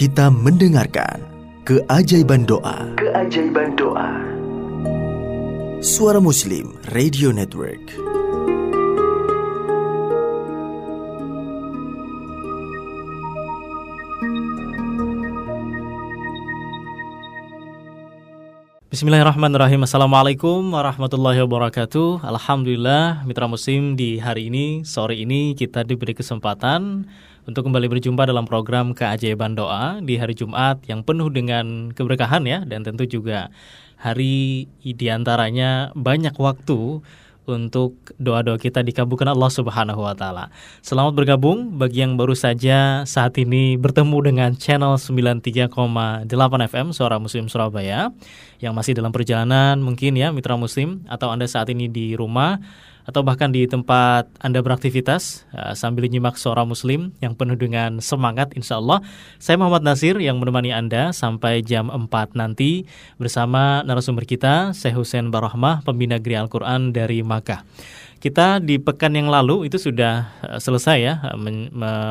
Kita mendengarkan keajaiban doa. Keajaiban doa. Suara Muslim Radio Network. Bismillahirrahmanirrahim Assalamualaikum warahmatullahi wabarakatuh Alhamdulillah Mitra Muslim di hari ini Sore ini kita diberi kesempatan Untuk kembali berjumpa dalam program Keajaiban Doa Di hari Jumat yang penuh dengan keberkahan ya Dan tentu juga hari di antaranya banyak waktu untuk doa-doa kita dikabulkan Allah Subhanahu wa taala. Selamat bergabung bagi yang baru saja saat ini bertemu dengan channel 93,8 FM Suara Muslim Surabaya yang masih dalam perjalanan mungkin ya mitra muslim atau Anda saat ini di rumah atau bahkan di tempat Anda beraktivitas uh, sambil nyimak suara muslim yang penuh dengan semangat insya Allah. Saya Muhammad Nasir yang menemani Anda sampai jam 4 nanti bersama narasumber kita Syekh Hussein Barahmah, pembina Gria Al-Quran dari Makkah. Kita di pekan yang lalu itu sudah eh, selesai ya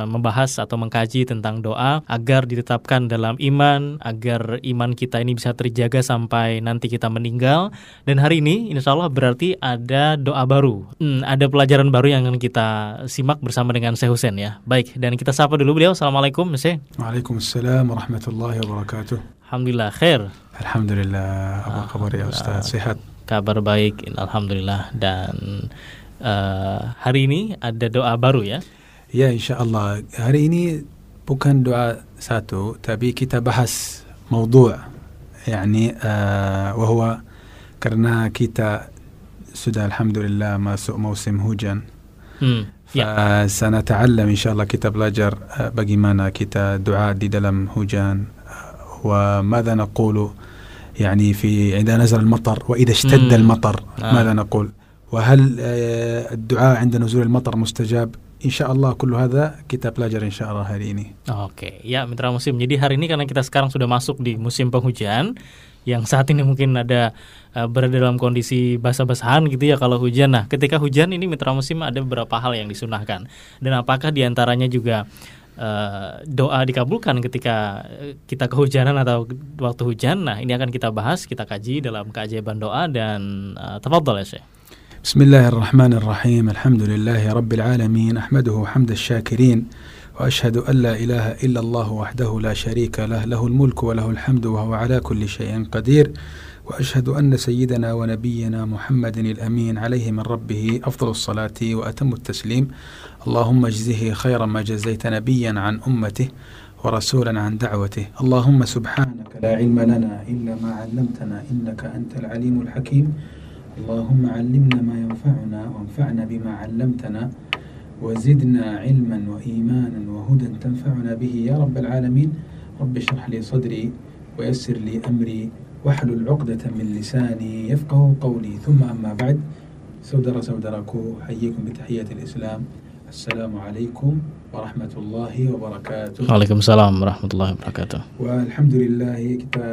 membahas atau mengkaji tentang doa agar ditetapkan dalam iman, agar iman kita ini bisa terjaga sampai nanti kita meninggal. Dan hari ini insya Allah berarti ada doa baru, hmm, ada pelajaran baru yang akan kita simak bersama dengan Syekh Husain ya. Baik, dan kita sapa dulu beliau. Assalamualaikum Syekh. Waalaikumsalam warahmatullahi wabarakatuh. Alhamdulillah khair. Alhamdulillah. Apa kabar ya Ustaz? Sehat? Kabar baik, alhamdulillah dan uh, hari ini ada doa baru ya? Ya insyaAllah. Hari ini bukan doa satu tapi kita bahas موضوع يعني آه وهو كرنا كيتا سدى الحمد لله ما سوء موسم هجن فسنتعلم إن شاء الله كتاب لاجر بقيمانا كيتا دعاء دي دلم هجان وماذا نقول يعني في إذا نزل المطر وإذا اشتد المطر ماذا نقول وهل الدعاء عند نزول المطر مستجاب Insya Allah kulu hadha kita pelajari insya Allah hari ini. Oke, ya mitra musim. Jadi hari ini karena kita sekarang sudah masuk di musim penghujan, yang saat ini mungkin ada uh, berada dalam kondisi basah-basahan gitu ya kalau hujan. Nah, ketika hujan ini mitra musim ada beberapa hal yang disunahkan. Dan apakah diantaranya juga uh, doa dikabulkan ketika kita kehujanan atau waktu hujan? Nah, ini akan kita bahas, kita kaji dalam keajaiban doa dan uh, tafadhol ya Syekh. بسم الله الرحمن الرحيم. الحمد لله رب العالمين. أحمده حمد الشاكرين وأشهد أن لا إله إلا الله وحده لا شريك له. له الملك وله الحمد وهو على كل شيء قدير. وأشهد أن سيدنا ونبينا محمد الأمين عليه من ربه أفضل الصلاة وأتم التسليم. اللهم اجزه خير ما جزيت نبيا عن أمته ورسولا عن دعوته. اللهم سبحانك لا علم لنا إلا ما علمتنا إنك أنت العليم الحكيم. اللهم علمنا ما ينفعنا وانفعنا بما علمتنا وزدنا علما وإيمانا وهدى تنفعنا به يا رب العالمين. رب اشرح لي صدري ويسر لي أمري واحلل عقدة من لساني يفقه قولي. ثم أما بعد سودر سودركو حييكم بتحية الإسلام. السلام عليكم ورحمة الله وبركاته. وعليكم السلام ورحمة الله وبركاته. والحمد لله kita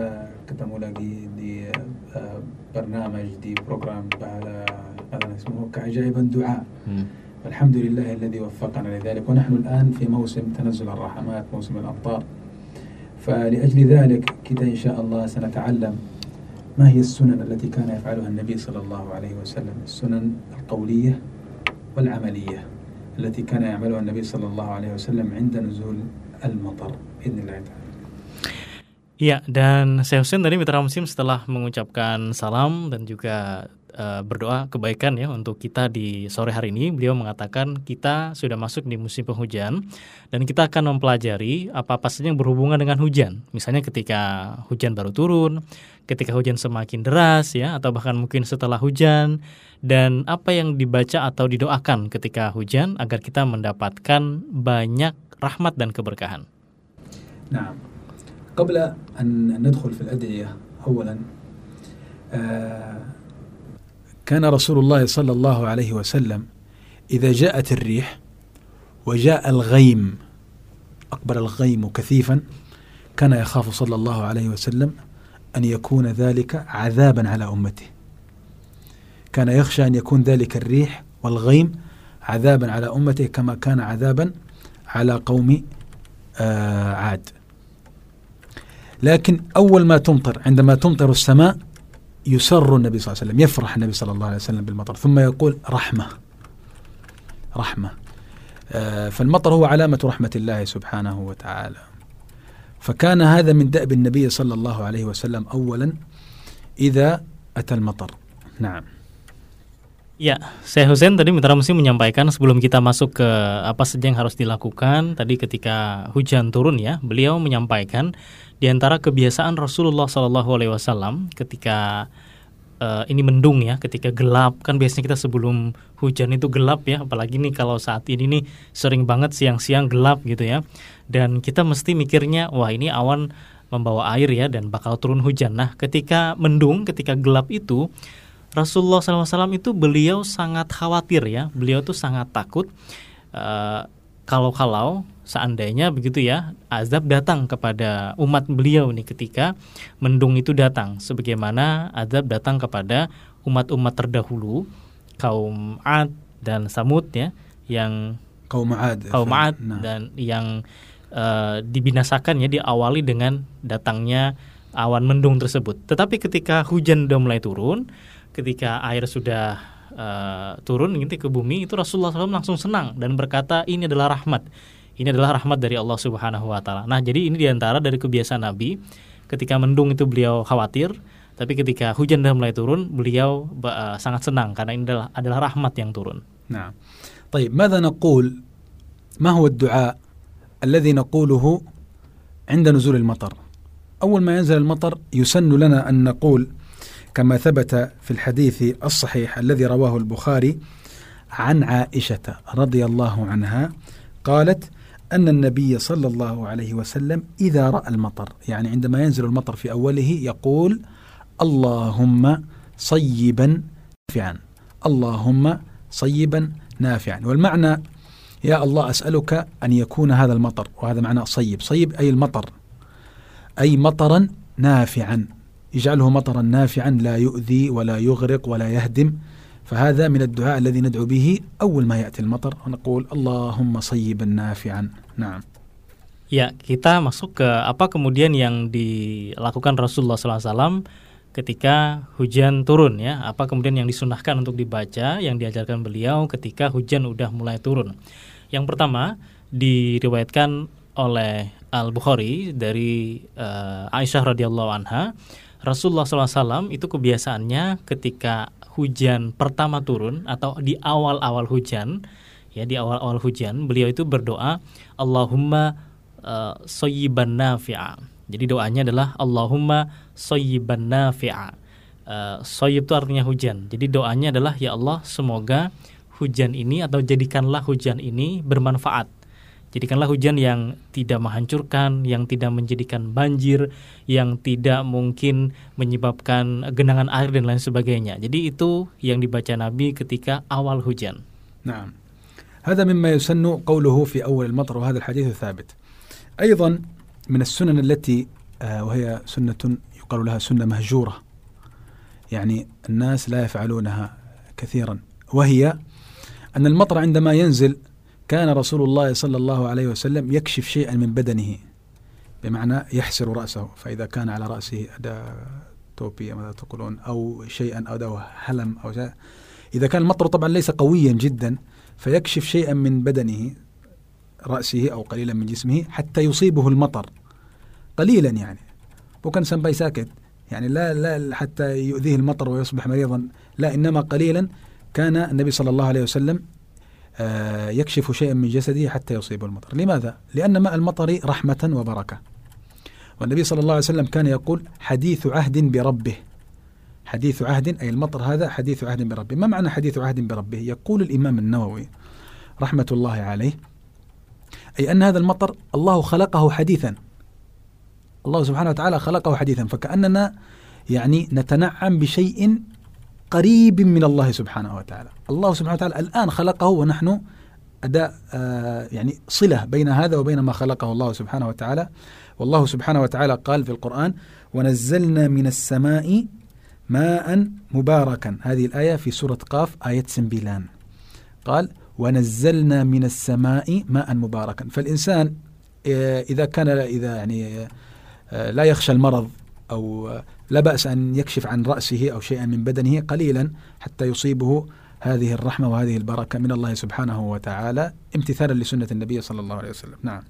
ketemu lagi di uh, برنامج دي بروجرام هذا هذا اسمه كعجائب الدعاء. الحمد لله الذي وفقنا لذلك. ونحن الآن في موسم تنزل الرحمات موسم الأمطار فلأجل ذلك كده إن شاء الله سنتعلم ما هي السنن التي كان يفعلها النبي صلى الله عليه وسلم. السنن القولية والعملية التي كان يعملها النبي صلى الله عليه وسلم عند نزول المطر بإذن الله تعالى. Iya, dan Hussein tadi Mitra Muslim setelah mengucapkan salam dan juga uh, berdoa kebaikan ya untuk kita di sore hari ini, beliau mengatakan kita sudah masuk di musim penghujan dan kita akan mempelajari apa-apa saja yang berhubungan dengan hujan. Misalnya ketika hujan baru turun, ketika hujan semakin deras ya atau bahkan mungkin setelah hujan dan apa yang dibaca atau didoakan ketika hujan agar kita mendapatkan banyak rahmat dan keberkahan. Nah, قبل أن ندخل في الأدعية أولا آه كان رسول الله صلى الله عليه وسلم إذا جاءت الريح وجاء الغيم أقبل الغيم كثيفا كان يخاف صلى الله عليه وسلم أن يكون ذلك عذابا على أمته. كان يخشى أن يكون ذلك الريح والغيم عذابا على أمته كما كان عذابا على قوم آه عاد. لكن أول ما تمطر عندما تمطر السماء يسر النبي صلى الله عليه وسلم يفرح النبي صلى الله عليه وسلم بالمطر ثم يقول رحمة رحمة. آه فالمطر هو علامة رحمة الله سبحانه وتعالى. فكان هذا من دأب النبي صلى الله عليه وسلم أولا إذا أتى المطر. نعم. Ya, saya Husen tadi Mitra Musim menyampaikan sebelum kita masuk ke apa saja yang harus dilakukan tadi ketika hujan turun ya, beliau menyampaikan di antara kebiasaan Rasulullah Shallallahu Alaihi Wasallam ketika uh, ini mendung ya, ketika gelap kan biasanya kita sebelum hujan itu gelap ya, apalagi nih kalau saat ini nih sering banget siang-siang gelap gitu ya, dan kita mesti mikirnya wah ini awan membawa air ya dan bakal turun hujan. Nah, ketika mendung, ketika gelap itu Rasulullah SAW itu beliau sangat khawatir ya, beliau tuh sangat takut uh, kalau-kalau seandainya begitu ya azab datang kepada umat beliau nih ketika mendung itu datang, sebagaimana azab datang kepada umat-umat terdahulu kaum Ad dan Samud ya yang kaum Ad kaum Ad nah. dan yang uh, dibinasakan ya diawali dengan datangnya awan mendung tersebut. Tetapi ketika hujan sudah mulai turun, ketika air sudah uh, turun gitu ke bumi itu Rasulullah SAW langsung senang dan berkata ini adalah rahmat ini adalah rahmat dari Allah Subhanahu Wa Taala. Nah jadi ini diantara dari kebiasaan Nabi ketika mendung itu beliau khawatir tapi ketika hujan sudah mulai turun beliau uh, sangat senang karena ini adalah adalah rahmat yang turun. Nah, طيب ماذا نقول ما هو الدعاء الذي نقوله عند نزول المطر أول ما ينزل المطر يسن لنا أن نقول كما ثبت في الحديث الصحيح الذي رواه البخاري عن عائشة رضي الله عنها قالت أن النبي صلى الله عليه وسلم إذا رأى المطر يعني عندما ينزل المطر في أوله يقول اللهم صيبا نافعا اللهم صيبا نافعا. والمعنى يا الله أسألك أن يكون هذا المطر. وهذا معنى صيب. صيب أي المطر. أي مطرا نافعا. يجعله مطرا نافعا لا يؤذي ولا يغرق ولا يهدم فهذا من الدعاء الذي ندعو به أول ما يأتي المطر ونقول اللهم صيبا نافعا نعم Ya, kita masuk ke apa kemudian yang dilakukan Rasulullah SAW ketika hujan turun ya. Apa kemudian yang disunahkan untuk dibaca, yang diajarkan beliau ketika hujan udah mulai turun. Yang pertama diriwayatkan oleh Al Bukhari dari uh, Aisyah radhiyallahu anha Rasulullah SAW itu kebiasaannya ketika hujan pertama turun atau di awal-awal hujan, ya di awal-awal hujan, beliau itu berdoa Allahumma uh, soyiban nafi'a. Jadi doanya adalah Allahumma soyiban nafi'a. Uh, soyib itu artinya hujan. Jadi doanya adalah ya Allah semoga hujan ini atau jadikanlah hujan ini bermanfaat Jadikanlah hujan yang tidak menghancurkan, yang tidak menjadikan banjir, yang tidak mungkin menyebabkan genangan air dan lain sebagainya. Jadi itu yang dibaca Nabi ketika awal hujan. Nah, هذا مما يسن قوله في أول المطر وهذا الحديث ثابت أيضا من السنن التي وهي سنة يقال لها سنة مهجورة يعني الناس لا يفعلونها كثيرا وهي أن المطر عندما ينزل كان رسول الله صلى الله عليه وسلم يكشف شيئا من بدنه بمعنى يحسر رأسه فإذا كان على رأسه أداة توبية ماذا تقولون أو شيئا أو أداة هلم أو إذا كان المطر طبعا ليس قويا جدا فيكشف شيئا من بدنه رأسه أو قليلا من جسمه حتى يصيبه المطر. قليلا يعني. وكان سنباي ساكت. يعني لا لا حتى يؤذيه المطر ويصبح مريضا. لا إنما قليلا كان النبي صلى الله عليه وسلم يكشف شيئا من جسده حتى يصيب المطر. لماذا؟ لأن ماء المطر رحمة وبركة. والنبي صلى الله عليه وسلم كان يقول حديث عهد بربه. حديث عهد أي المطر هذا حديث عهد بربه. ما معنى حديث عهد بربه؟ يقول الإمام النووي رحمة الله عليه أي أن هذا المطر الله خلقه حديثا. الله سبحانه وتعالى خلقه حديثا. فكأننا يعني نتنعم بشيء قريب من الله سبحانه وتعالى. الله سبحانه وتعالى الآن خلقه ونحن أداء آه يعني صلة بين هذا وبين ما خلقه الله سبحانه وتعالى. والله سبحانه وتعالى قال في القرآن ونزلنا من السماء ماء مباركا. هذه الآية في سورة قاف آية سنبيلان. قال ونزلنا من السماء ماء مباركا. فالإنسان آه، إذا كان إذا يعني آه، لا يخشى المرض أو آه، لا بأس أن يكشف عن رأسه أو شيئا من بدنه قليلا حتى يصيبه هذه الرحمة وهذه البركة من الله سبحانه وتعالى امتثالا لسنة النبي صلى الله عليه وسلم نعم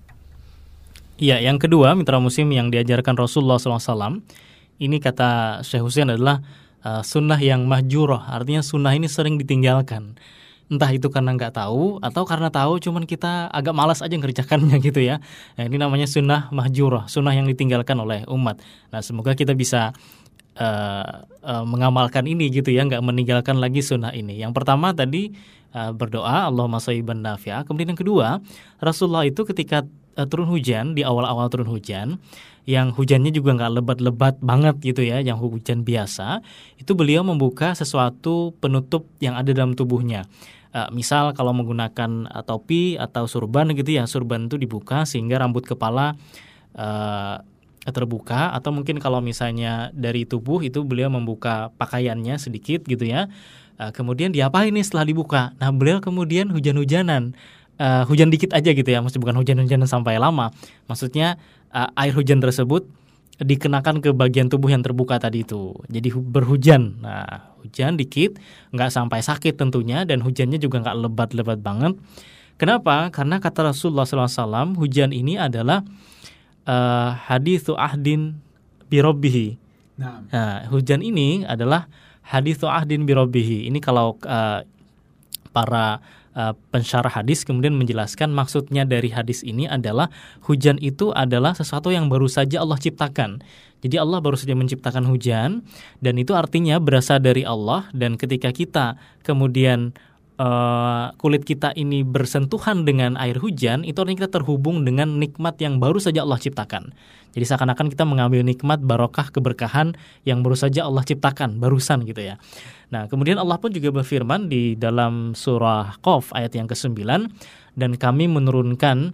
Ya, yang kedua mitra musim yang diajarkan Rasulullah SAW ini kata Syekh Hussein adalah uh, sunnah yang mahjurah, artinya sunnah ini sering ditinggalkan. Entah itu karena nggak tahu atau karena tahu cuman kita agak malas aja ngerjakannya gitu ya. Nah, ini namanya sunnah mahjurah, sunnah yang ditinggalkan oleh umat. Nah semoga kita bisa uh, uh, mengamalkan ini gitu ya, nggak meninggalkan lagi sunnah ini. Yang pertama tadi uh, berdoa Allahumma sayyiban nafi'ah. Kemudian yang kedua, Rasulullah itu ketika uh, turun hujan di awal-awal turun hujan yang hujannya juga nggak lebat-lebat banget gitu ya, yang hujan biasa, itu beliau membuka sesuatu penutup yang ada dalam tubuhnya. Uh, misal kalau menggunakan uh, topi atau surban gitu ya, surban itu dibuka sehingga rambut kepala uh, terbuka atau mungkin kalau misalnya dari tubuh itu beliau membuka pakaiannya sedikit gitu ya. Kemudian diapain nih setelah dibuka? Nah, beliau kemudian hujan-hujanan uh, hujan dikit aja gitu ya, maksudnya bukan hujan-hujanan sampai lama. Maksudnya uh, air hujan tersebut dikenakan ke bagian tubuh yang terbuka tadi itu. Jadi berhujan. Nah, hujan dikit, nggak sampai sakit tentunya dan hujannya juga nggak lebat-lebat banget. Kenapa? Karena kata Rasulullah SAW, hujan ini adalah uh, hadithu ahdin birobihi. Nah. nah, hujan ini adalah hadithu ahdin birobihi. Ini kalau uh, para uh, pensyarah hadis kemudian menjelaskan maksudnya dari hadis ini adalah hujan itu adalah sesuatu yang baru saja Allah ciptakan. Jadi Allah baru saja menciptakan hujan dan itu artinya berasal dari Allah dan ketika kita kemudian uh, kulit kita ini bersentuhan dengan air hujan, itu artinya kita terhubung dengan nikmat yang baru saja Allah ciptakan. Jadi seakan-akan kita mengambil nikmat barokah keberkahan yang baru saja Allah ciptakan, barusan gitu ya. Nah, kemudian Allah pun juga berfirman di dalam surah Qaf ayat yang ke-9 dan kami menurunkan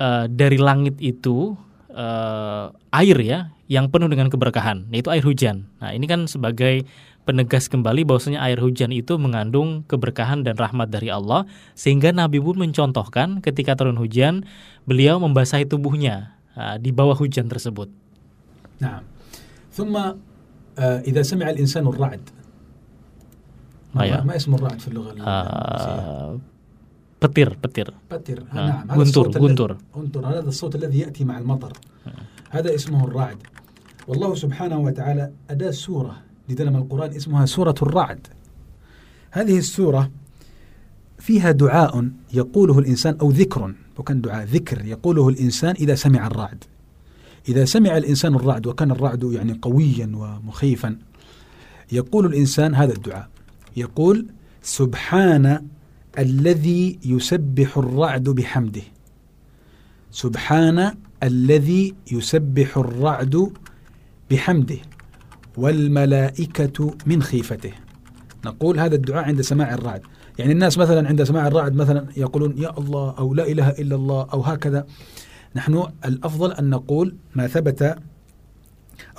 uh, dari langit itu uh, air ya yang penuh dengan keberkahan, yaitu air hujan. Nah, ini kan sebagai penegas kembali bahwasanya air hujan itu mengandung keberkahan dan rahmat dari Allah sehingga Nabi pun mencontohkan ketika turun hujan beliau membasahi tubuhnya uh, di bawah hujan tersebut. نعم ثم آه إذا سمع الإنسان الرعد ما, أيوة. ما اسم الرعد في اللغة الإنجليزية؟ Uh, petir, petir. بتر آه. نعم هذا غنتر، الصوت الذي- غنتر. غنتر هذا الصوت الذي يأتي مع المطر هذا اسمه الرعد والله سبحانه وتعالى أداة سورة لدلم القرآن اسمها سورة الرعد. هذه السورة فيها دعاء يقوله الإنسان أو ذكر وكان دعاء ذكر يقوله الإنسان إذا سمع الرعد. إذا سمع الإنسان الرعد وكان الرعد يعني قويا ومخيفا يقول الإنسان هذا الدعاء. يقول سبحان الذي يسبح الرعد بحمده. سبحان الذي يسبح الرعد بحمده. والملائكة من خيفته. نقول هذا الدعاء عند سماع الرعد. يعني الناس مثلا عند سماع الرعد مثلا يقولون يا الله أو لا إله إلا الله أو هكذا. نحن الأفضل أن نقول ما ثبت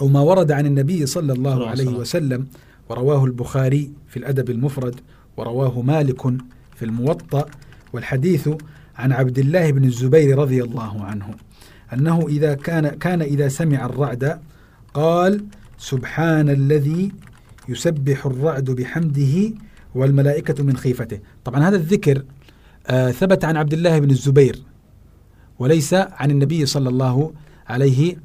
أو ما ورد عن النبي صلى الله عليه وسلم ورواه البخاري في الأدب المفرد ورواه مالك في الموطأ والحديث عن عبد الله بن الزبير رضي الله عنه أنه إذا كان كان إذا سمع الرعد قال سبحان الذي يسبح الرعد بحمده والملائكة من خيفته. طبعا هذا الذكر آه ثبت عن عبد الله بن الزبير وليس عن النبي صلى الله عليه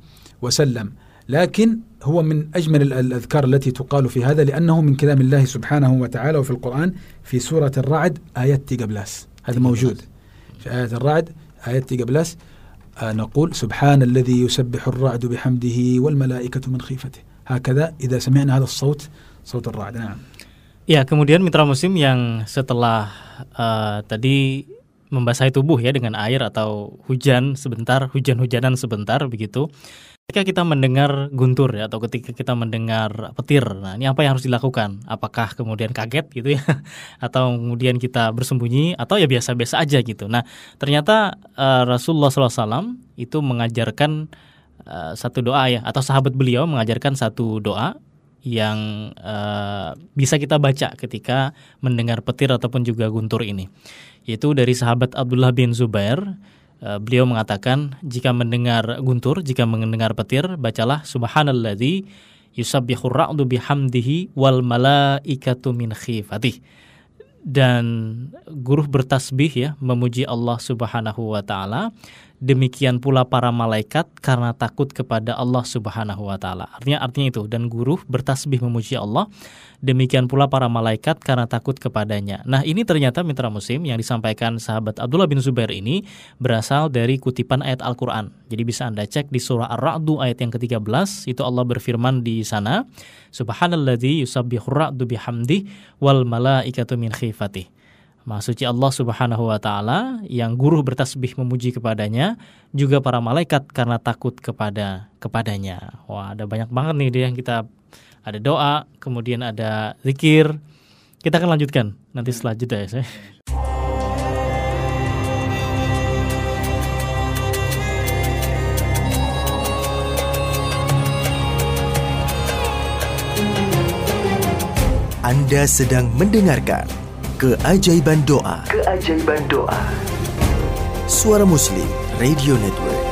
وسلم لكن هو من أجمل ال- الأذكار التي تقال في هذا لأنه من كلام الله سبحانه وتعالى وفي القرآن في سورة الرعد آيات قبلاس هذا موجود. في آيات الرعد آيات قبلاس آه نقول سبحان الذي يسبح الرعد بحمده والملائكة من خيفته. هكذا إذا سمعنا هذا الصوت صوت الرعد نعم Ya, kemudian mitra musim yang setelah uh, tadi membasahi tubuh ya dengan air atau hujan sebentar, hujan-hujanan sebentar begitu. Ketika kita mendengar guntur ya atau ketika kita mendengar petir, nah ini apa yang harus dilakukan? Apakah kemudian kaget gitu ya atau kemudian kita bersembunyi atau ya biasa-biasa aja gitu. Nah, ternyata uh, Rasulullah SAW itu mengajarkan uh, satu doa ya. Atau sahabat beliau mengajarkan satu doa yang uh, bisa kita baca ketika mendengar petir ataupun juga guntur ini. Yaitu dari sahabat Abdullah bin Zubair uh, beliau mengatakan jika mendengar guntur, jika mendengar petir, bacalah subhanalladzi yusabbihur ra'du bihamdihi wal malaikatu min khifatih. Dan guru bertasbih ya memuji Allah Subhanahu wa taala demikian pula para malaikat karena takut kepada Allah Subhanahu wa taala. Artinya artinya itu dan guru bertasbih memuji Allah demikian pula para malaikat karena takut kepadanya. Nah, ini ternyata mitra musim yang disampaikan sahabat Abdullah bin Zubair ini berasal dari kutipan ayat Al-Qur'an. Jadi bisa Anda cek di surah Ar-Ra'd ayat yang ke-13 itu Allah berfirman di sana, Subhanalladzi yusabbihu ra'du bihamdi wal malaikatu min khifatih. Maha suci Allah Subhanahu wa taala yang guru bertasbih memuji kepadanya, juga para malaikat karena takut kepada kepadanya. Wah, ada banyak banget nih dia yang kita ada doa, kemudian ada zikir. Kita akan lanjutkan nanti setelah jeda ya, saya. Anda sedang mendengarkan Keajaiban Doa. Keajaiban Doa. Suara Muslim Radio Network.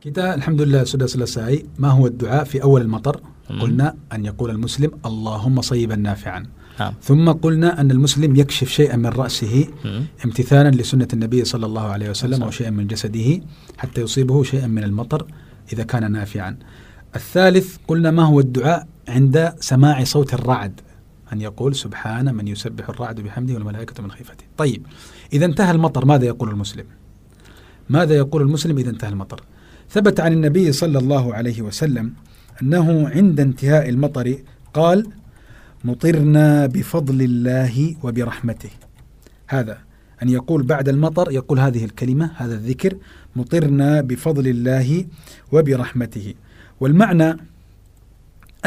Kita alhamdulillah sudah selesai. Ma huwa doa fi awal al-matar? قلنا أن يقول المسلم اللهم صيبا نافعا نعم. ثم قلنا أن المسلم يكشف شيئا من رأسه امتثالا لسنة النبي صلى الله عليه وسلم أو شيئا من جسده حتى يصيبه شيئا من المطر إذا كان نافعا. الثالث قلنا ما هو الدعاء عند سماع صوت الرعد؟ أن يقول سبحان من يسبح الرعد بحمده والملائكة من خيفته. طيب إذا انتهى المطر ماذا يقول المسلم؟ ماذا يقول المسلم إذا انتهى المطر؟ ثبت عن النبي صلى الله عليه وسلم أنه عند انتهاء المطر قال مطرنا بفضل الله وبرحمته. هذا أن يقول بعد المطر يقول هذه الكلمة هذا الذكر مطرنا بفضل الله وبرحمته. والمعنى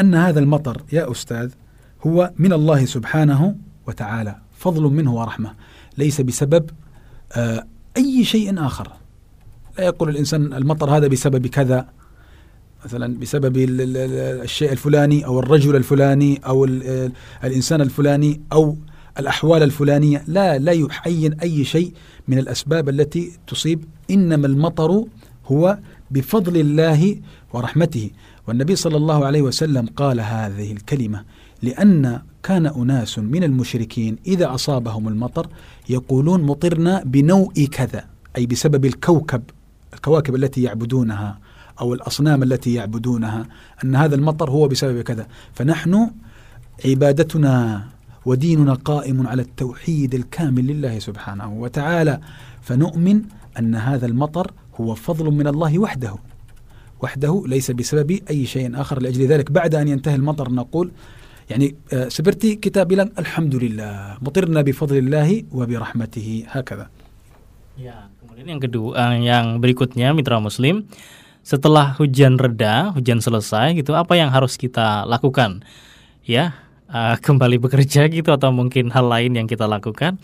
أن هذا المطر يا أستاذ هو من الله سبحانه وتعالى فضل منه ورحمة ليس بسبب آه أي شيء آخر. لا يقول الإنسان المطر هذا بسبب كذا مثلا بسبب الشيء الفلاني أو الرجل الفلاني أو الإنسان الفلاني أو الأحوال الفلانية. لا لا يحين أي شيء من الأسباب التي تصيب. إنما المطر هو بفضل الله ورحمته. والنبي صلى الله عليه وسلم قال هذه الكلمة لأن كان أناس من المشركين إذا أصابهم المطر يقولون مطرنا بنوء كذا أي بسبب الكوكب الكواكب التي يعبدونها. أو الأصنام التي يعبدونها أن هذا المطر هو بسبب كذا. فنحن عبادتنا وديننا قائم على التوحيد الكامل لله سبحانه وتعالى. فنؤمن أن هذا المطر هو فضل من الله وحده. وحده ليس بسبب أي شيء آخر لأجل ذلك. بعد أن ينتهي المطر نقول يعني seperti kita bilang alhamdulillah mutirna bifadlillah wa birahmatihi hakadha. Ya, kemudian yang kedua yang berikutnya mitra muslim. Setelah hujan reda, hujan selesai gitu, apa yang harus kita lakukan? Ya, uh, kembali bekerja gitu atau mungkin hal lain yang kita lakukan.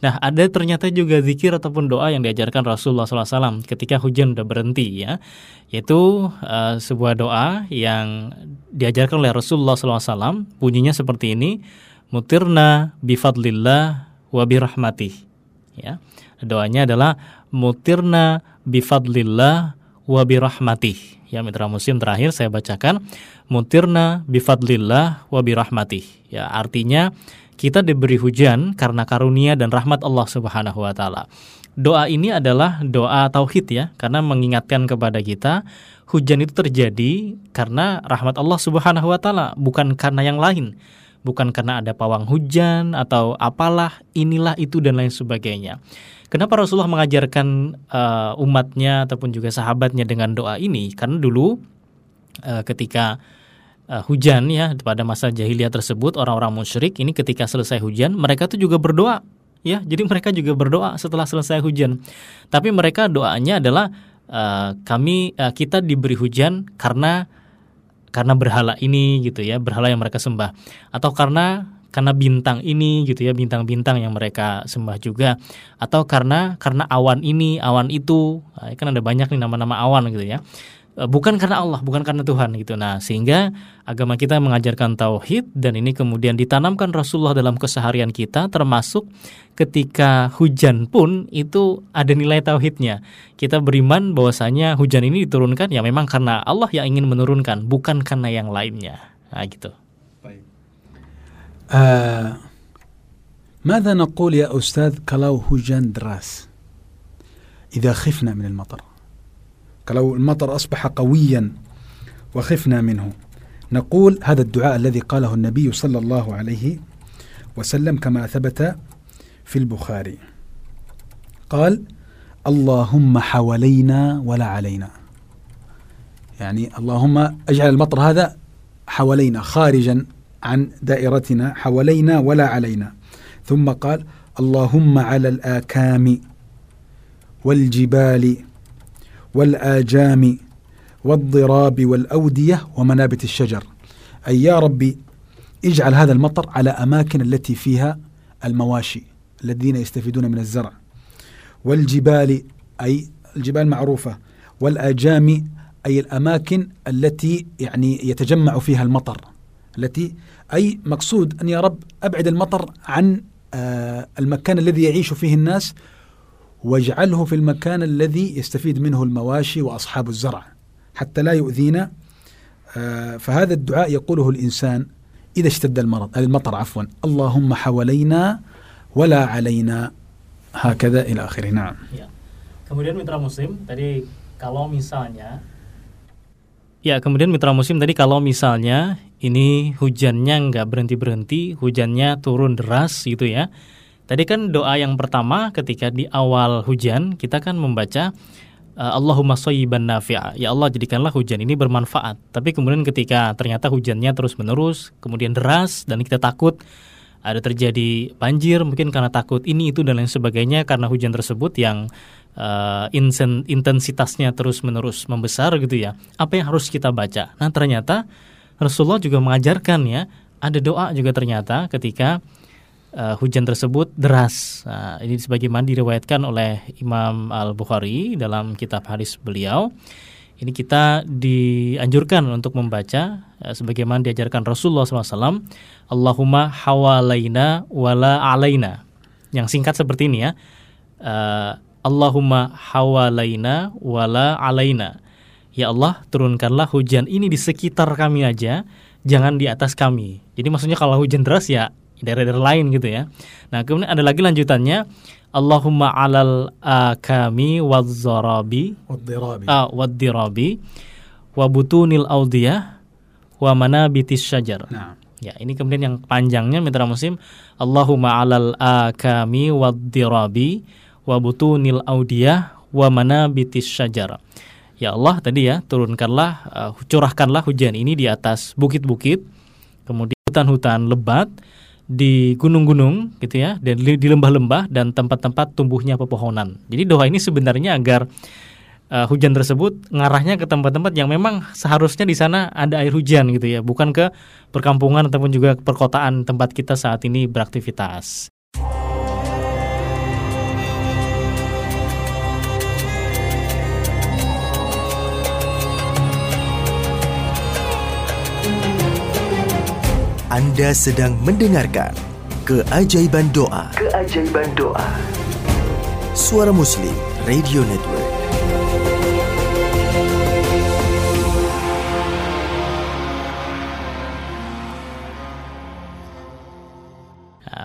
Nah, ada ternyata juga zikir ataupun doa yang diajarkan Rasulullah SAW ketika hujan udah berhenti ya, yaitu uh, sebuah doa yang diajarkan oleh Rasulullah SAW. Bunyinya seperti ini, mutirna bifadlillah wa birahmatih. Ya, doanya adalah mutirna bifadlillah wa birahmatih. Ya mitra muslim terakhir saya bacakan mutirna bifadlillah wa birahmatih. Ya artinya kita diberi hujan karena karunia dan rahmat Allah Subhanahu wa taala. Doa ini adalah doa tauhid ya, karena mengingatkan kepada kita hujan itu terjadi karena rahmat Allah Subhanahu wa taala, bukan karena yang lain. Bukan karena ada pawang hujan atau apalah, inilah itu dan lain sebagainya. Kenapa Rasulullah mengajarkan uh, umatnya ataupun juga sahabatnya dengan doa ini? Karena dulu uh, ketika uh, hujan ya pada masa jahiliyah tersebut orang-orang musyrik ini ketika selesai hujan mereka tuh juga berdoa ya. Jadi mereka juga berdoa setelah selesai hujan. Tapi mereka doanya adalah uh, kami uh, kita diberi hujan karena karena berhala ini gitu ya, berhala yang mereka sembah atau karena karena bintang ini gitu ya bintang-bintang yang mereka sembah juga atau karena karena awan ini awan itu nah, kan ada banyak nih nama-nama awan gitu ya Eh, bukan karena Allah, bukan karena Tuhan gitu. Nah, sehingga agama kita mengajarkan tauhid dan ini kemudian ditanamkan Rasulullah dalam keseharian kita termasuk ketika hujan pun itu ada nilai tauhidnya. Kita beriman bahwasanya hujan ini diturunkan ya memang karena Allah yang ingin menurunkan, bukan karena yang lainnya. Nah, gitu. Uh, ماذا نقول يا أستاذ كلو هجان دراس إذا خفنا من المطر. لو المطر أصبح قويا وخفنا منه. نقول هذا الدعاء الذي قاله النبي صلى الله عليه وسلم كما ثبت في البخاري. قال اللهم حوالينا ولا علينا. يعني اللهم اجعل المطر هذا حوالينا خارجا. عن دائرتنا حوالينا ولا علينا. ثم قال اللهم على الآكام والجبال والآجام والضراب والأودية ومنابت الشجر. أي يا ربي اجعل هذا المطر على أماكن التي فيها المواشي الذين يستفيدون من الزرع. والجبال أي الجبال معروفة. والآجام أي الأماكن التي يعني يتجمع فيها المطر. التي أي مقصود أن يا رب أبعد المطر عن آه المكان الذي يعيش فيه الناس واجعله في المكان الذي يستفيد منه المواشي وأصحاب الزرع حتى لا يؤذينا. آه، فهذا الدعاء يقوله الإنسان إذا اشتد المرض المطر عفوا. اللهم حوالينا ولا علينا. هكذا إلى آخره. نعم. Kemudian mitra muslim tadi kalau misalnya Ya, kemudian mitra musim tadi kalau misalnya ini hujannya nggak berhenti-berhenti, hujannya turun deras gitu ya. Tadi kan doa yang pertama ketika di awal hujan kita kan membaca uh, Allahumma soyiban nafi'a. Ya Allah jadikanlah hujan ini bermanfaat. Tapi kemudian ketika ternyata hujannya terus-menerus, kemudian deras dan kita takut ada terjadi banjir mungkin karena takut ini itu dan lain sebagainya karena hujan tersebut yang uh, intensitasnya terus-menerus membesar gitu ya. Apa yang harus kita baca? Nah, ternyata Rasulullah juga mengajarkan ya, ada doa juga ternyata ketika uh, hujan tersebut deras. Nah, ini sebagaimana diriwayatkan oleh Imam Al Bukhari dalam kitab hadis beliau. Ini kita dianjurkan untuk membaca uh, sebagaimana diajarkan Rasulullah SAW. Allahumma hawalaina wala alaina. Yang singkat seperti ini ya. Uh, Allahumma hawalaina wala alaina. Ya Allah, turunkanlah hujan ini di sekitar kami aja, jangan di atas kami. Jadi maksudnya kalau hujan deras ya daerah-daerah lain gitu ya. Nah, kemudian ada lagi lanjutannya Allahumma alal akami wadzarabi wadzirabi ah wadzirabi wa butunil audiyah wa manabitis syajar. Nah. Ya, ini kemudian yang panjangnya mitra musim Allahumma alal akami wadzirabi wa butunil audiyah wa manabitis syajar. Ya Allah tadi ya turunkanlah uh, curahkanlah hujan ini di atas bukit-bukit kemudian hutan-hutan lebat di gunung-gunung gitu ya dan di lembah-lembah dan tempat-tempat tumbuhnya pepohonan. Jadi doa ini sebenarnya agar uh, hujan tersebut ngarahnya ke tempat-tempat yang memang seharusnya di sana ada air hujan gitu ya, bukan ke perkampungan ataupun juga perkotaan tempat kita saat ini beraktivitas. Anda sedang mendengarkan Keajaiban Doa. Keajaiban Doa. Suara Muslim Radio Network.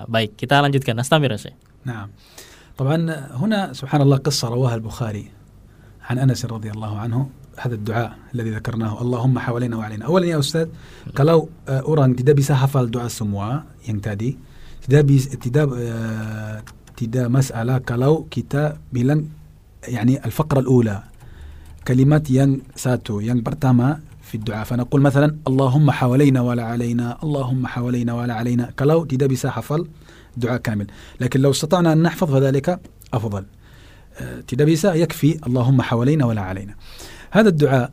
baik, kita lanjutkan. Astamir ya. نعم. طبعا هنا سبحان الله قصة رواها البخاري عن أنس رضي الله عنه هذا الدعاء الذي ذكرناه. اللهم حوالينا وعلينا. أولا يا أستاذ kalau uh, orang tidak bisa hafal doa semua yang tadi tidak bisa tidak uh, tidak masalah يعني الفقرة الأولى كلمات yang satu. Yang pertama في الدعاء. فنقول مثلا اللهم حوالينا ولا علينا اللهم حوالينا ولا علينا. tidak bisa hafal دعاء كامل. لكن لو استطعنا أن نحفظ فذلك أفضل. tidak bisa يكفي اللهم حوالينا ولا علينا. هذا الدعاء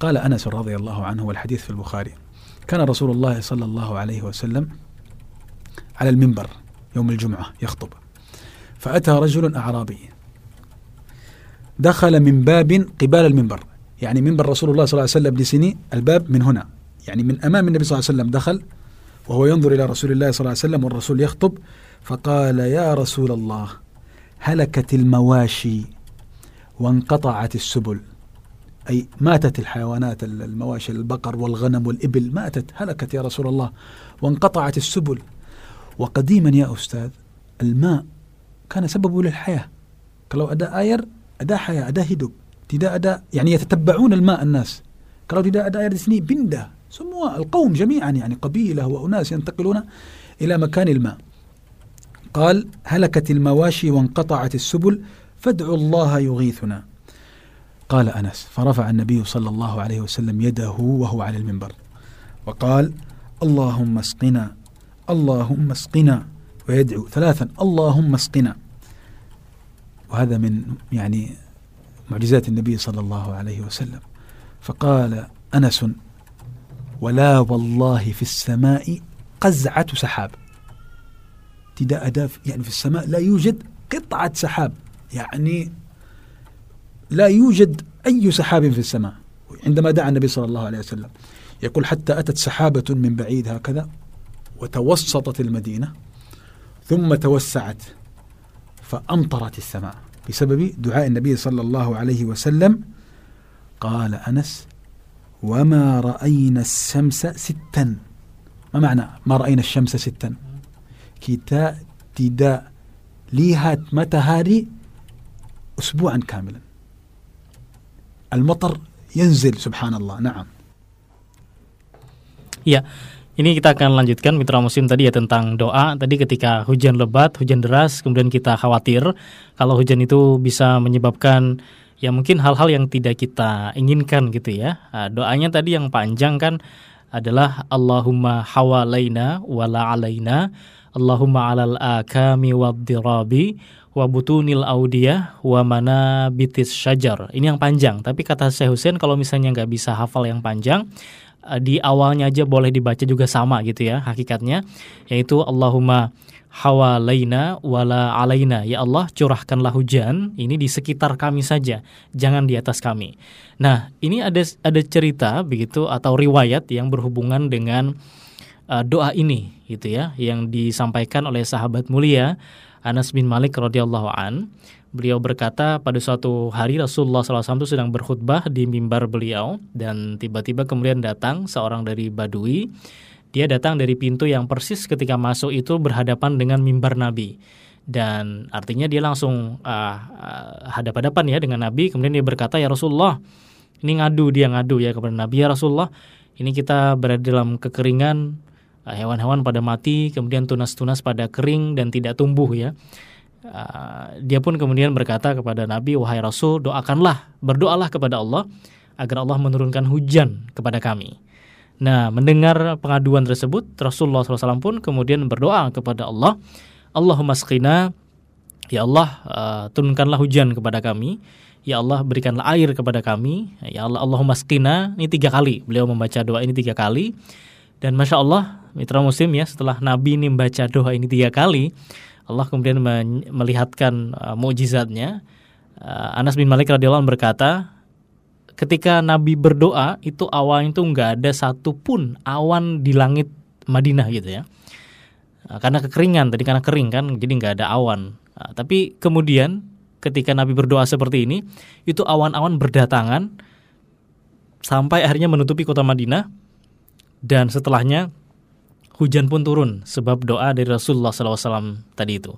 قال أنس رضي الله عنه والحديث في البخاري. كان رسول الله صلى الله عليه وسلم على المنبر يوم الجمعة يخطب. فأتى رجل أعرابي. دخل من باب قبال المنبر. يعني منبر رسول الله صلى الله عليه وسلم لسني الباب من هنا. يعني من أمام النبي صلى الله عليه وسلم دخل وهو ينظر إلى رسول الله صلى الله عليه وسلم والرسول يخطب. فقال يا رسول الله هلكت المواشي وانقطعت السبل. أي ماتت الحيوانات المواشي البقر والغنم والإبل ماتت هلكت يا رسول الله وانقطعت السبل. وقديما يا أستاذ الماء كان سببه للحياة. kalau ada air ada haya ada hidup tidak ada يعني يتتبعون الماء الناس. tidak ada air di sini pindah semua القوم جميعا يعني قبيلة وأناس ينتقلون إلى مكان الماء. قال هلكت المواشي وانقطعت السبل فادعوا الله يغيثنا. قال أنس فرفع النبي صلى الله عليه وسلم يده وهو على المنبر وقال اللهم اسقنا اللهم اسقنا. ويدعو ثلاثا اللهم اسقنا. وهذا من يعني معجزات النبي صلى الله عليه وسلم. فقال أنس ولا والله في السماء قزعة سحاب. ada يعني في السماء لا يوجد قطعة سحاب يعني لا يوجد أي سحاب في السماء. عندما دعا النبي صلى الله عليه وسلم يقول حتى أتت سحابة من بعيد هكذا وتوسطت المدينة ثم توسعت فأمطرت السماء. بسبب دعاء النبي صلى الله عليه وسلم قال أنس وما رأينا الشمس ستا. ما معنى ما رأينا الشمس ستا؟ kita tidak lihat matahari أسبوعا كاملا. المطر ينزل سبحان الله نعم Ya, ini kita akan lanjutkan mitra musim tadi ya tentang doa. Tadi ketika hujan lebat, hujan deras, kemudian kita khawatir kalau hujan itu bisa menyebabkan ya mungkin hal-hal yang tidak kita inginkan gitu ya. Nah, doanya tadi yang panjang kan adalah Allahumma hawalaina wala alaina Allahumma alal akami waddirabi wa butunil audiyah wa mana bitis syajar. Ini yang panjang, tapi kata Syekh Hussein kalau misalnya nggak bisa hafal yang panjang, Eh, di awalnya aja boleh dibaca juga sama gitu ya hakikatnya. Yaitu Allahumma hawalaina wala alaina. Ya Allah curahkanlah hujan ini di sekitar kami saja jangan di atas kami. Nah ini ada ada cerita begitu atau riwayat yang berhubungan dengan uh, doa ini gitu ya yang disampaikan oleh sahabat mulia Anas bin Malik radhiyallahu an Beliau berkata pada suatu hari Rasulullah SAW itu sedang berkhutbah di mimbar beliau dan tiba-tiba kemudian datang seorang dari Badui. Dia datang dari pintu yang persis ketika masuk itu berhadapan dengan mimbar Nabi dan artinya dia langsung uh, uh, hadap-hadapan ya dengan Nabi. Kemudian dia berkata ya Rasulullah ini ngadu dia ngadu ya kepada Nabi ya Rasulullah ini kita berada dalam kekeringan hewan-hewan pada mati kemudian tunas-tunas pada kering dan tidak tumbuh ya. Uh, dia pun kemudian berkata kepada Nabi, wahai Rasul, doakanlah, berdoalah kepada Allah agar Allah menurunkan hujan kepada kami. Nah, mendengar pengaduan tersebut, Rasulullah SAW pun kemudian berdoa kepada Allah, Allahumma skina, ya Allah, uh, turunkanlah hujan kepada kami, ya Allah berikanlah air kepada kami, ya Allah, Allahumma skina, ini tiga kali, beliau membaca doa ini tiga kali, dan Masya Allah, mitra muslim ya, setelah Nabi ini membaca doa ini tiga kali, Allah kemudian melihatkan uh, mukjizatnya. Uh, Anas bin Malik radhiyallahu berkata, ketika Nabi berdoa itu awan itu nggak ada satupun awan di langit Madinah gitu ya. Uh, karena kekeringan tadi karena kering kan, jadi nggak ada awan. Uh, tapi kemudian ketika Nabi berdoa seperti ini, itu awan-awan berdatangan sampai akhirnya menutupi kota Madinah dan setelahnya hujan pun turun sebab doa dari Rasulullah SAW tadi itu.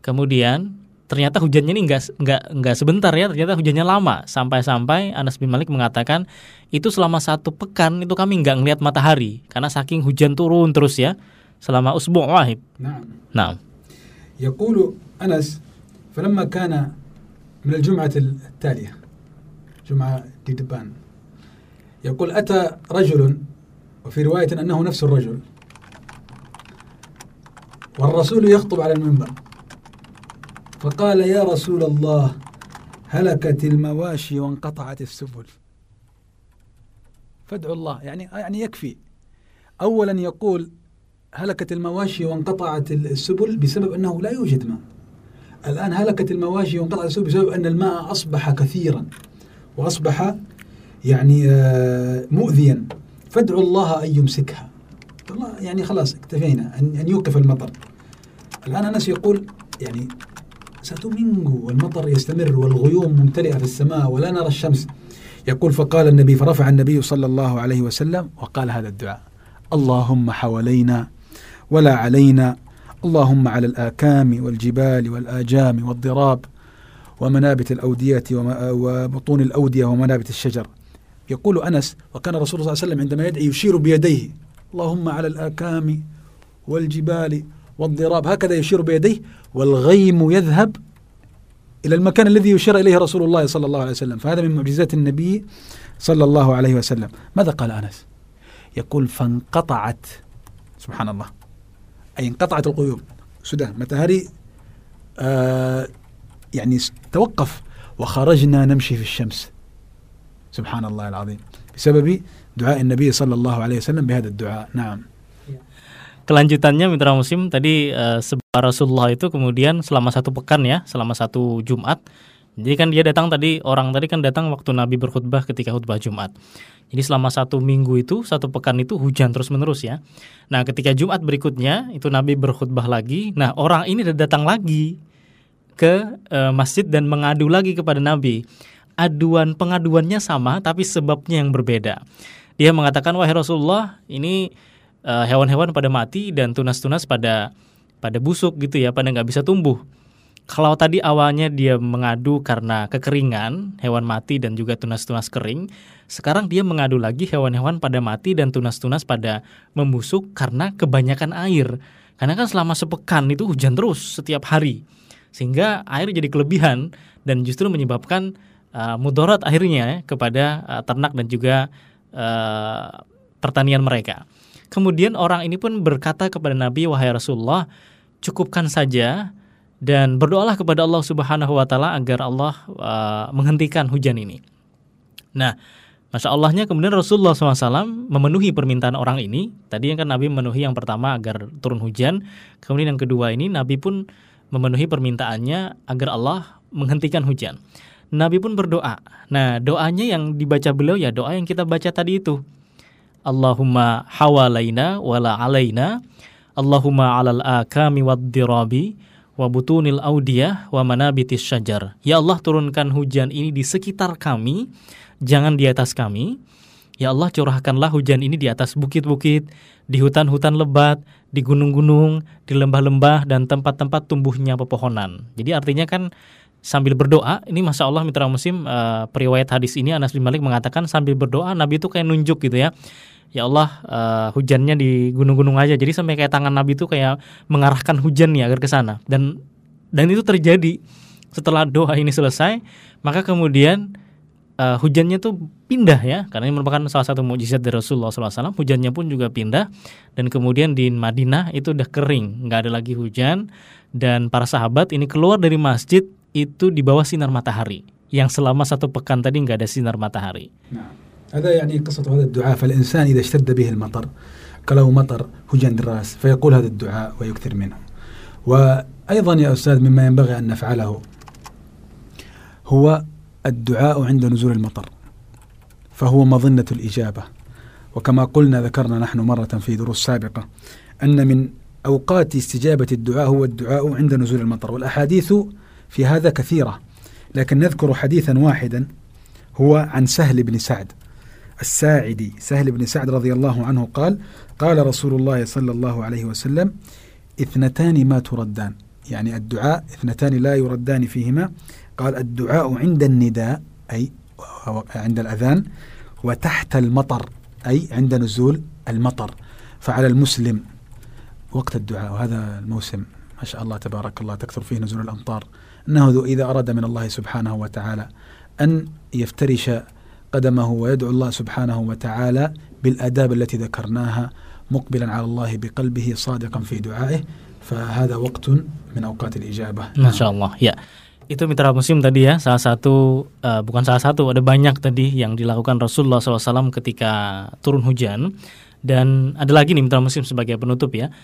Kemudian ternyata hujannya ini nggak nggak nggak sebentar ya, ternyata hujannya lama sampai-sampai Anas bin Malik mengatakan itu selama satu pekan itu kami nggak ngelihat matahari karena saking hujan turun terus ya selama usbu' wahib. Nah. Nah. يقول أنس فلما كان من الجمعة التالية جمعة ديدبان يقول أتى رجل وفي رواية أنه نفس الرجل والرسول يخطب على المنبر. فقال يا رسول الله هلكت المواشي وانقطعت السبل. فادعوا الله يعني يعني يكفي. اولا يقول هلكت المواشي وانقطعت السبل بسبب أنه لا يوجد ماء. الآن هلكت المواشي وانقطعت السبل بسبب أن الماء أصبح كثيرا. وأصبح يعني آه، مؤذيا. فادعوا الله أن يمسكها. والله يعني خلاص اكتفينا أن أن يوقف المطر. الآن أنس يقول يعني ستومينغو والمطر يستمر والغيوم ممتلئة في السماء ولا نرى الشمس. يقول فقال النبي فرفع النبي صلى الله عليه وسلم وقال هذا الدعاء اللهم حوالينا ولا علينا اللهم على الآكام والجبال والآجام والضراب ومنابت الأودية وبطون الأودية ومنابت الشجر. يقول أنس وكان رسول الله صلى الله عليه وسلم عندما يدعي يشير بيديه اللهم على الآكام والجبال والضراب. هكذا يشير بيديه والغيم يذهب إلى المكان الذي يشير إليه رسول الله صلى الله عليه وسلم. فهذا من معجزات النبي صلى الله عليه وسلم. ماذا قال أنس؟ يقول فانقطعت. سبحان الله. أي انقطعت الغيوم سدى. متى هذه؟ آه يعني توقف. وخرجنا نمشي في الشمس. سبحان الله العظيم. بسبب دعاء النبي صلى الله عليه وسلم بهذا الدعاء نعم Kelanjutannya mitra musim tadi eh, sebuah Rasulullah itu kemudian selama satu pekan ya, selama satu Jumat. Jadi kan dia datang tadi orang tadi kan datang waktu Nabi berkhutbah ketika khutbah Jumat. Jadi selama satu minggu itu satu pekan itu hujan terus menerus ya. Nah ketika Jumat berikutnya itu Nabi berkhutbah lagi. Nah orang ini udah datang lagi ke eh, masjid dan mengadu lagi kepada Nabi. Aduan pengaduannya sama tapi sebabnya yang berbeda. Dia mengatakan wahai Rasulullah ini eh, hewan-hewan pada mati dan tunas-tunas pada pada busuk gitu ya, pada nggak bisa tumbuh. Kalau tadi awalnya dia mengadu karena kekeringan, hewan mati dan juga tunas-tunas kering, sekarang dia mengadu lagi hewan-hewan pada mati dan tunas-tunas pada membusuk karena kebanyakan air. Karena kan selama sepekan itu hujan terus setiap hari. Sehingga air jadi kelebihan dan justru menyebabkan uh, mudarat akhirnya ya, kepada uh, ternak dan juga uh, pertanian mereka. Kemudian orang ini pun berkata kepada Nabi, "Wahai Rasulullah, cukupkan saja dan berdoalah kepada Allah Subhanahu wa taala agar Allah uh, menghentikan hujan ini." Nah, Masya Allahnya kemudian Rasulullah SAW memenuhi permintaan orang ini. Tadi kan Nabi memenuhi yang pertama agar turun hujan. Kemudian yang kedua ini Nabi pun memenuhi permintaannya agar Allah menghentikan hujan. Nabi pun berdoa. Nah doanya yang dibaca beliau ya doa yang kita baca tadi itu. Allahumma hawalaina wala alaina. Allahumma alal akami wad dirabi wa butunil audiyah wa manabitis syajar. Ya Allah turunkan hujan ini di sekitar kami, jangan di atas kami. Ya Allah curahkanlah hujan ini di atas bukit-bukit, di hutan-hutan lebat, di gunung-gunung, di lembah-lembah dan tempat-tempat tumbuhnya pepohonan. Jadi artinya kan sambil berdoa, ini masya Allah mitra musim uh, periwayat hadis ini Anas bin Malik mengatakan sambil berdoa Nabi itu kayak nunjuk gitu ya. Ya Allah uh, hujannya di gunung-gunung aja. Jadi sampai kayak tangan Nabi itu kayak mengarahkan hujan nih agar ke sana. Dan dan itu terjadi setelah doa ini selesai, maka kemudian uh, hujannya tuh pindah ya karena ini merupakan salah satu mukjizat dari Rasulullah SAW hujannya pun juga pindah dan kemudian di Madinah itu udah kering nggak ada lagi hujan dan para sahabat ini keluar dari masjid itu di bawah sinar matahari. Yang selama satu pekan tadi nggak ada sinar matahari. نعم هذا يعني قصة هذا الدعاء. فالإنسان إذا اشتد به المطر كله مطر هجن الراس فيقول هذا الدعاء ويكثر منه. وأيضا يا أستاذ مما ينبغي أن نفعله هو الدعاء عند نزول المطر. فهو مظنة الإجابة. وكما قلنا ذكرنا نحن مرة في دروس سابقة أن من أوقات استجابة الدعاء هو الدعاء عند نزول المطر. والأحاديث في هذا كثيرة لكن نذكر حديثا واحدا هو عن سهل بن سعد الساعدي. سهل بن سعد رضي الله عنه قال قال رسول الله صلى الله عليه وسلم اثنتان ما تردان. يعني الدعاء اثنتان لا يردان فيهما. قال الدعاء عند النداء أي عند الأذان وتحت المطر أي عند نزول المطر فعلى المسلم. وقت الدعاء وهذا الموسم ما شاء الله تبارك الله تكثر فيه نزول الأمطار. أنه إذا أراد من الله سبحانه وتعالى أن يفترش قدمه ويدعو الله سبحانه وتعالى بالآداب التي ذكرناها مقبلا على الله بقلبه صادقا في دعائه فهذا وقت من أوقات الإجابة Masya Allah ya itu mitra musim tadi ya salah satu uh, bukan salah satu ada banyak tadi yang dilakukan Rasulullah SAW ketika turun hujan dan ada lagi nih mitra musim sebagai penutup ya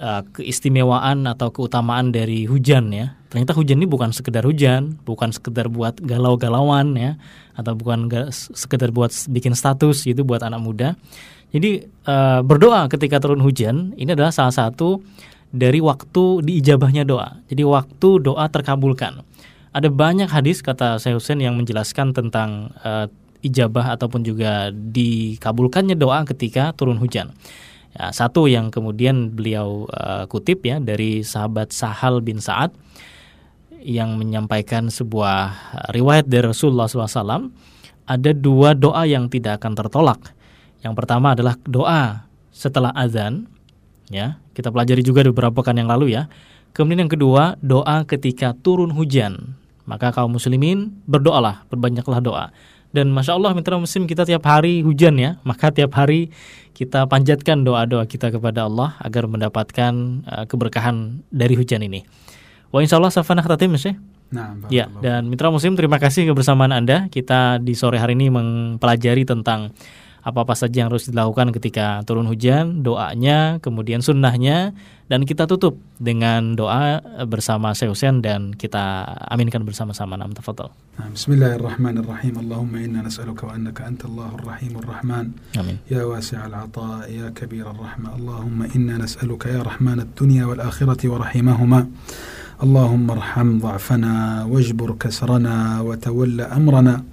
uh, keistimewaan atau keutamaan dari hujan ya. Ternyata hujan ini bukan sekedar hujan, bukan sekedar buat galau-galauan ya, atau bukan sekedar buat bikin status itu buat anak muda. Jadi uh, berdoa ketika turun hujan ini adalah salah satu dari waktu diijabahnya doa. Jadi waktu doa terkabulkan. Ada banyak hadis kata Syekh Hussein yang menjelaskan tentang uh, ijabah ataupun juga dikabulkannya doa ketika turun hujan. Ya, satu yang kemudian beliau uh, kutip ya dari sahabat Sahal bin Sa'ad yang menyampaikan sebuah riwayat dari Rasulullah SAW ada dua doa yang tidak akan tertolak. Yang pertama adalah doa setelah azan, ya kita pelajari juga beberapa pekan yang lalu ya. Kemudian yang kedua doa ketika turun hujan. Maka kaum muslimin berdoalah, berbanyaklah doa. Dan masya Allah mitra muslim kita tiap hari hujan ya, maka tiap hari kita panjatkan doa-doa kita kepada Allah agar mendapatkan uh, keberkahan dari hujan ini. Wa insya Allah safana khatatim ya. Nah, ya, dan mitra muslim terima kasih kebersamaan Anda. Kita di sore hari ini mempelajari tentang apa-apa saja yang harus dilakukan ketika turun hujan, doanya, kemudian sunnahnya, dan kita tutup dengan doa bersama Syekh Hussein dan kita aminkan bersama-sama. Nam tafadhol. Bismillahirrahmanirrahim. Allahumma inna nas'aluka wa annaka antallahur rahimur rahman. Amin. Ya wasi'al 'ata, ya kabirar rahma. Allahumma inna nas'aluka ya rahman ad-dunya wal akhirati wa rahimahuma. اللهم ارحم ضعفنا واجبر كسرنا وتول امرنا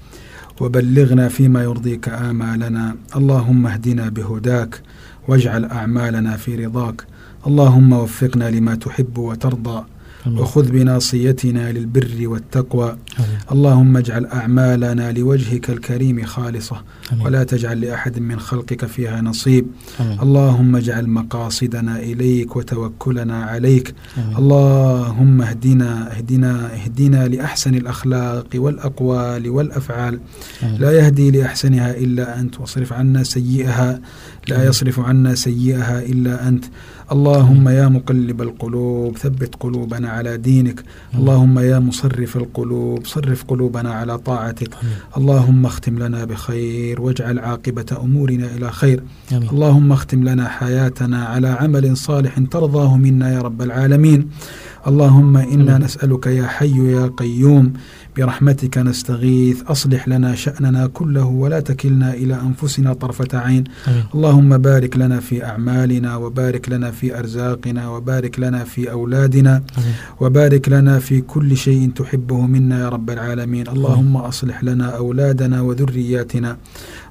وبلغنا فيما يرضيك آمالنا. اللهم اهدنا بهداك واجعل أعمالنا في رضاك. اللهم وفقنا لما تحب وترضى. وخذ بناصيتنا للبر والتقوى أمين. اللهم اجعل أعمالنا لوجهك الكريم خالصة أمين. ولا تجعل لأحد من خلقك فيها نصيب أمين. اللهم اجعل مقاصدنا إليك وتوكلنا عليك أمين. اللهم اهدنا اهدنا اهدنا لأحسن الأخلاق والأقوال والأفعال أمين. لا يهدي لأحسنها إلا أنت واصرف عنا سيئها لا يصرف عنا سيئها إلا أنت اللهم يا مقلب القلوب ثبت قلوبنا على دينك. اللهم يا مصرف القلوب صرف قلوبنا على طاعتك. اللهم اختم لنا بخير واجعل عاقبة أمورنا إلى خير. اللهم اختم لنا حياتنا على عمل صالح ترضاه منا يا رب العالمين. اللهم إنا نسألك يا حي يا قيوم برحمتك نستغيث أصلح لنا شأننا كله ولا تكلنا إلى أنفسنا طرفة عين أمين. اللهم بارك لنا في أعمالنا وبارك لنا في أرزاقنا وبارك لنا في أولادنا أمين. وبارك لنا في كل شيء تحبه منا يا رب العالمين اللهم أصلح لنا أولادنا وذرياتنا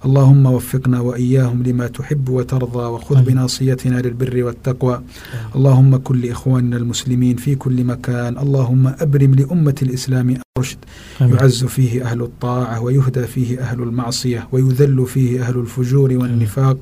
اللهم وفقنا وإياهم لما تحب وترضى وخذ بناصيتنا للبر والتقوى. اللهم كل إخواننا المسلمين في كل مكان. اللهم أبرم لأمة الإسلام الرشد يعز فيه أهل الطاعة ويهدى فيه أهل المعصية ويذل فيه أهل الفجور والنفاق.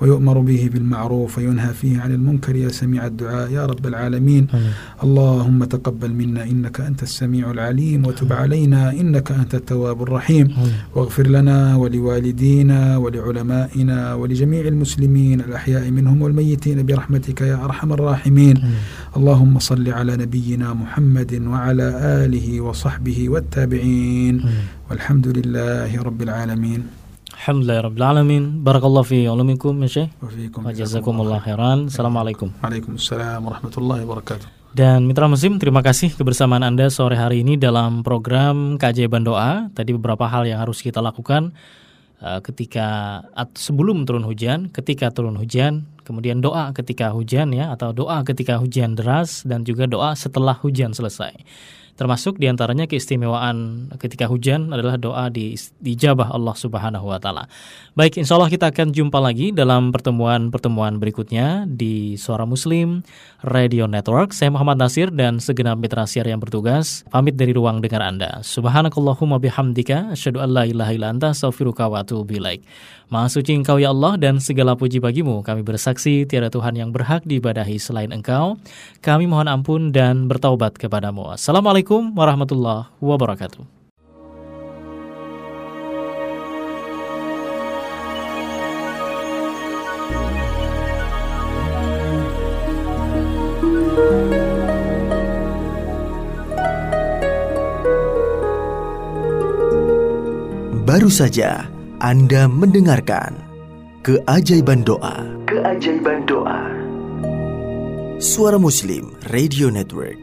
ويؤمر به بالمعروف وينهى فيه عن المنكر. يا سميع الدعاء يا رب العالمين. أمين. اللهم تقبل منا إنك أنت السميع العليم. وتب علينا إنك أنت التواب الرحيم. أمين. واغفر لنا ولوالدينا ولعلمائنا ولجميع المسلمين الأحياء منهم والميتين برحمتك يا أرحم الراحمين. أمين. اللهم صل على نبينا محمد وعلى آله وصحبه والتابعين. والحمد لله رب العالمين. Alhamdulillah Rabbil Alamin. Barakallahu fi ulumikum ya Syekh. Wa jazakumullah khairan. Assalamualaikum. Waalaikumsalam warahmatullahi wabarakatuh. Dan Mitra Muslim, terima kasih kebersamaan Anda sore hari ini dalam program Keajaiban Doa. Tadi beberapa hal yang harus kita lakukan uh, ketika sebelum turun hujan, ketika turun hujan, kemudian doa ketika hujan ya atau doa ketika hujan deras dan juga doa setelah hujan selesai. Termasuk di antaranya keistimewaan ketika hujan adalah doa di dijabah Allah Subhanahu Wa Taala. Baik, insya Allah kita akan jumpa lagi dalam pertemuan-pertemuan berikutnya di Suara Muslim Radio Network. Saya Muhammad Nasir dan segenap mitra siar yang bertugas pamit dari ruang dengar Anda. Subhanakallahumma bihamdika asyhadu an la ilaha illa anta astaghfiruka wa atubu. Maha suci Engkau ya Allah dan segala puji bagimu. Kami bersaksi tiada Tuhan yang berhak diibadahi selain Engkau. Kami mohon ampun dan bertaubat kepadamu. Assalamualaikum warahmatullahi wabarakatuh. Baru saja anda mendengarkan keajaiban doa. Keajaiban doa. Suara Muslim Radio Network.